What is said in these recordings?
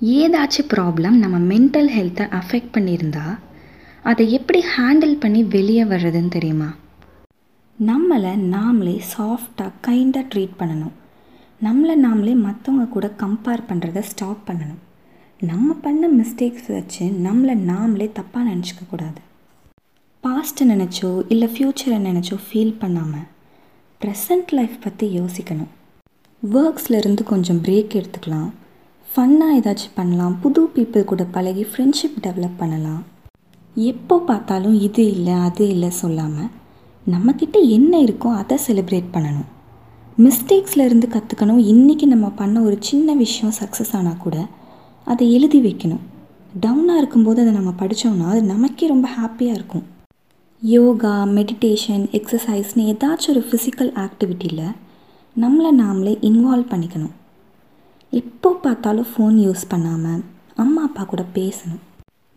ஏதாச்சும் ப்ராப்ளம் நம்ம மென்டல் ஹெல்த்தை அஃபெக்ட் பண்ணியிருந்தா அதை எப்படி ஹேண்டில் பண்ணி வெளியே வர்றதுன்னு தெரியுமா? நம்மளை நாமளே சாஃப்டாக கைண்டாக ட்ரீட் பண்ணணும். நம்மளை நாமளே மற்றவங்க கூட கம்பேர் பண்ணுறத ஸ்டாப் பண்ணணும். நம்ம பண்ண மிஸ்டேக்ஸ் வச்சு நம்மளை நாமளே தப்பாக நினச்சிக்க கூடாது. பாஸ்ட்டை நினச்சோ இல்லை ஃப்யூச்சரை நினச்சோ ஃபீல் பண்ணாமல் ப்ரெசண்ட் லைஃப் பற்றி யோசிக்கணும். ஒர்க்ஸில் இருந்து கொஞ்சம் பிரேக் எடுத்துக்கலாம். ஃபன்னாக ஏதாச்சும் பண்ணலாம். புது பீப்புள் கூட பழகி ஃப்ரெண்ட்ஷிப் டெவலப் பண்ணலாம். எப்போ பார்த்தாலும் இது இல்லை அது இல்லை சொல்லாமல் நம்மக்கிட்ட என்ன இருக்கோ அதை செலிப்ரேட் பண்ணணும். மிஸ்டேக்ஸில் இருந்து கற்றுக்கணும் இன்றைக்கி நம்ம பண்ண ஒரு சின்ன விஷயம் சக்ஸஸ் ஆனால் கூட அதை எழுதி வைக்கணும். டவுனாக இருக்கும்போது அதை நம்ம படித்தோம்னா அது நமக்கே ரொம்ப ஹாப்பியாக இருக்கும். யோகா மெடிடேஷன் எக்ஸசைஸ்னு ஏதாச்சும் ஒரு ஃபிசிக்கல் ஆக்டிவிட்டியில் நம்மளை நாமளே இன்வால்வ் பண்ணிக்கணும். எப்போ பார்த்தாலும் ஃபோன் யூஸ் பண்ணாமல் அம்மா அப்பா கூட பேசணும்.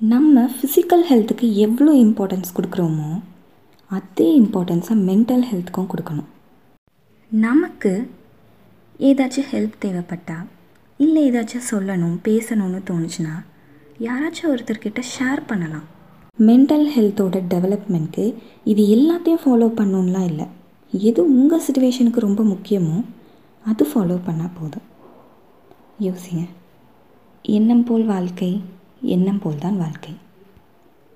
நம்ம ஃபிசிக்கல் ஹெல்த்துக்கு எவ்வளோ இம்பார்ட்டன்ஸ் கொடுக்குறோமோ அதே இம்பார்ட்டன்ஸை மென்டல் ஹெல்த்துக்கும் கொடுக்கணும். நமக்கு ஏதாச்சும் ஹெல்ப் தேவைப்பட்டா இல்லை ஏதாச்சும் சொல்லணும் பேசணும்னு தோணுச்சுன்னா யாராச்சும் ஒருத்தர்கிட்ட ஷேர் பண்ணலாம். மென்டல் ஹெல்த்தோட டெவலப்மெண்ட்க்கு இது எல்லாத்தையும் ஃபாலோ பண்ணணும்லாம் இல்லை. எது உங்கள் சுச்சுவேஷனுக்கு ரொம்ப முக்கியமோ அது ஃபாலோ பண்ணால் போதும். யோசிங்க. எண்ணம் போல் வாழ்க்கை எண்ணம் போல் தான் வாழ்க்கை.